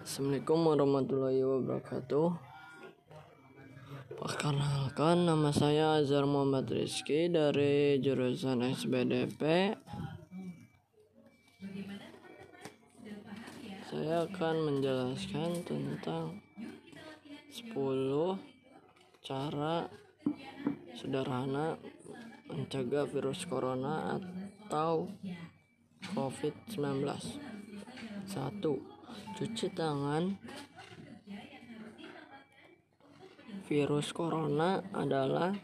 Assalamualaikum warahmatullahi wabarakatuh. Perkenalkan nama saya Azhar Muhammad Rizky dari jurusan SBDP. Saya akan menjelaskan tentang 10 cara sederhana mencegah virus corona atau COVID-19. 1 cuci tangan virus corona adalah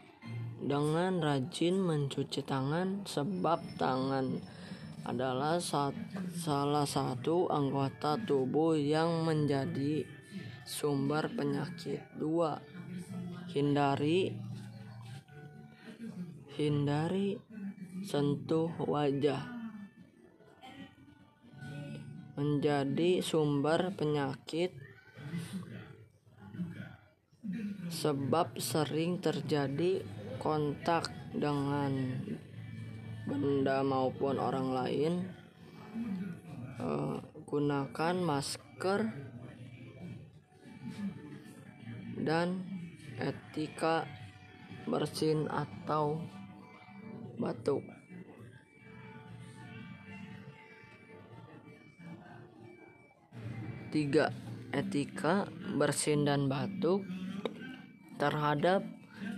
dengan rajin mencuci tangan sebab tangan adalah sat, salah satu anggota tubuh yang menjadi sumber penyakit. Dua, hindari hindari sentuh wajah menjadi sumber penyakit sebab sering terjadi kontak dengan benda maupun orang lain. Uh, gunakan masker dan etika bersin atau batuk 3. Etika bersin dan batuk terhadap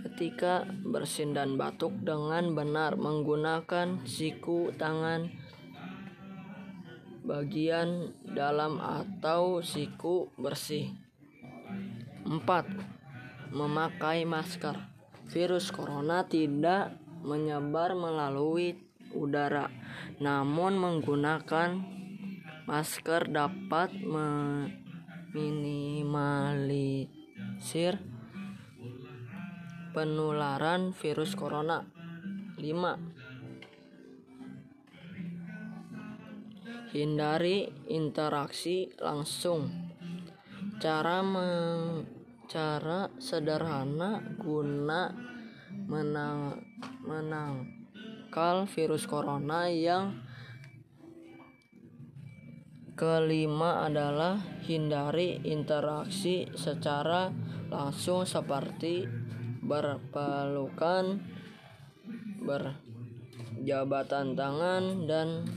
etika bersin dan batuk dengan benar menggunakan siku tangan bagian dalam atau siku bersih. 4. Memakai masker. Virus corona tidak menyebar melalui udara, namun menggunakan Masker dapat meminimalisir penularan virus corona. 5. Hindari interaksi langsung. Cara cara sederhana guna menang, menangkal virus corona yang Kelima adalah hindari interaksi secara langsung seperti berpelukan, berjabatan tangan, dan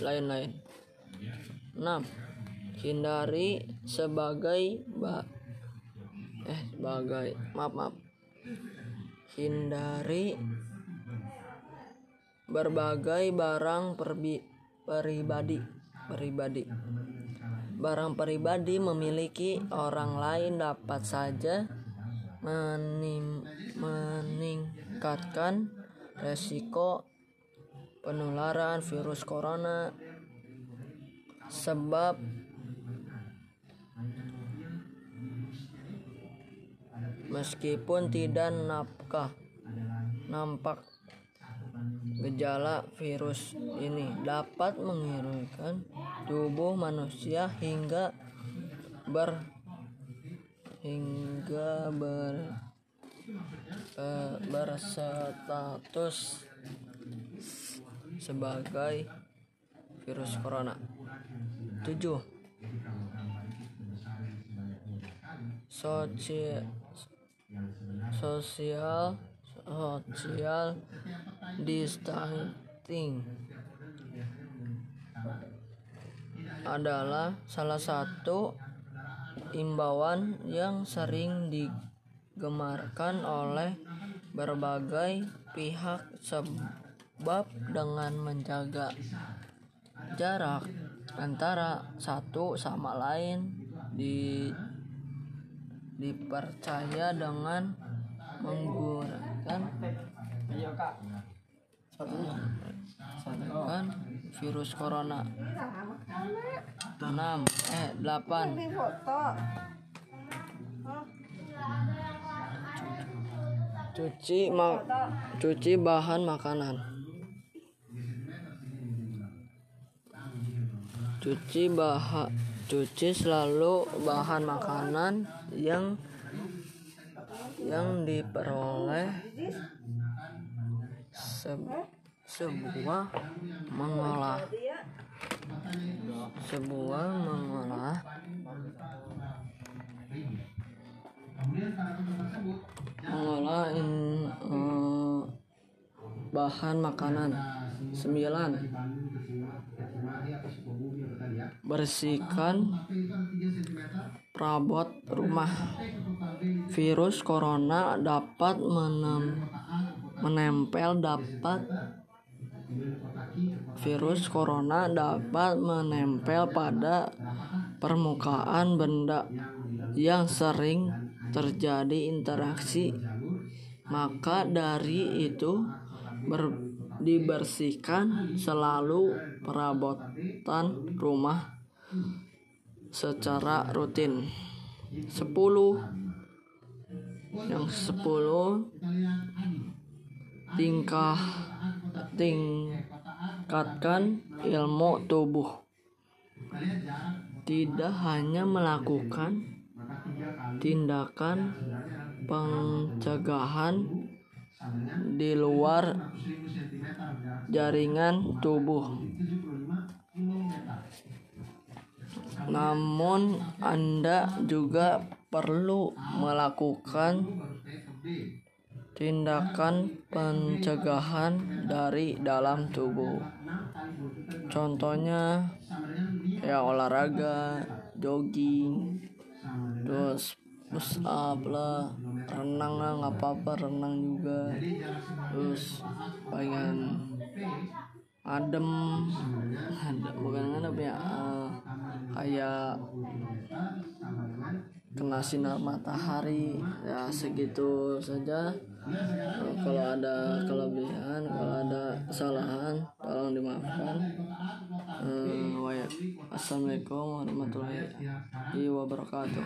lain-lain. 6. Hindari sebagai ba eh sebagai maaf maaf hindari berbagai barang perbi, pribadi pribadi. Barang pribadi memiliki orang lain dapat saja meningkatkan resiko penularan virus corona sebab meskipun tidak napkah nampak Gejala virus ini dapat mengirimkan tubuh manusia hingga ber hingga ber uh, berstatus sebagai virus corona. 7. Sosial sosial social distancing adalah salah satu imbauan yang sering digemarkan oleh berbagai pihak sebab dengan menjaga jarak antara satu sama lain di dipercaya dengan menggunakan kan virus corona. 6 eh 8 cuci mak cuci bahan makanan. Cuci bahan cuci selalu bahan makanan yang yang diperoleh se sebuah mengolah. Sebuah mengolah. Mengolah in, uh, bahan makanan. Sembilan. Bersihkan perabot rumah. Virus corona dapat menem menempel dapat virus corona dapat menempel pada permukaan benda yang sering terjadi interaksi. Maka dari itu ber, dibersihkan selalu perabotan rumah secara rutin. 10 yang 10 tingkah tingkatkan ilmu tubuh tidak hanya melakukan tindakan pencegahan di luar jaringan tubuh. Namun, Anda juga perlu melakukan tindakan pencegahan dari dalam tubuh. Contohnya, ya olahraga, jogging, terus push up lah renang lah nggak apa-apa renang juga terus pengen adem ada bukan adem ya uh, kayak kena sinar matahari ya segitu saja. Uh, kalau ada kelebihan kalau ada kesalahan tolong dimaafkan. Uh, assalamualaikum warahmatullahi wabarakatuh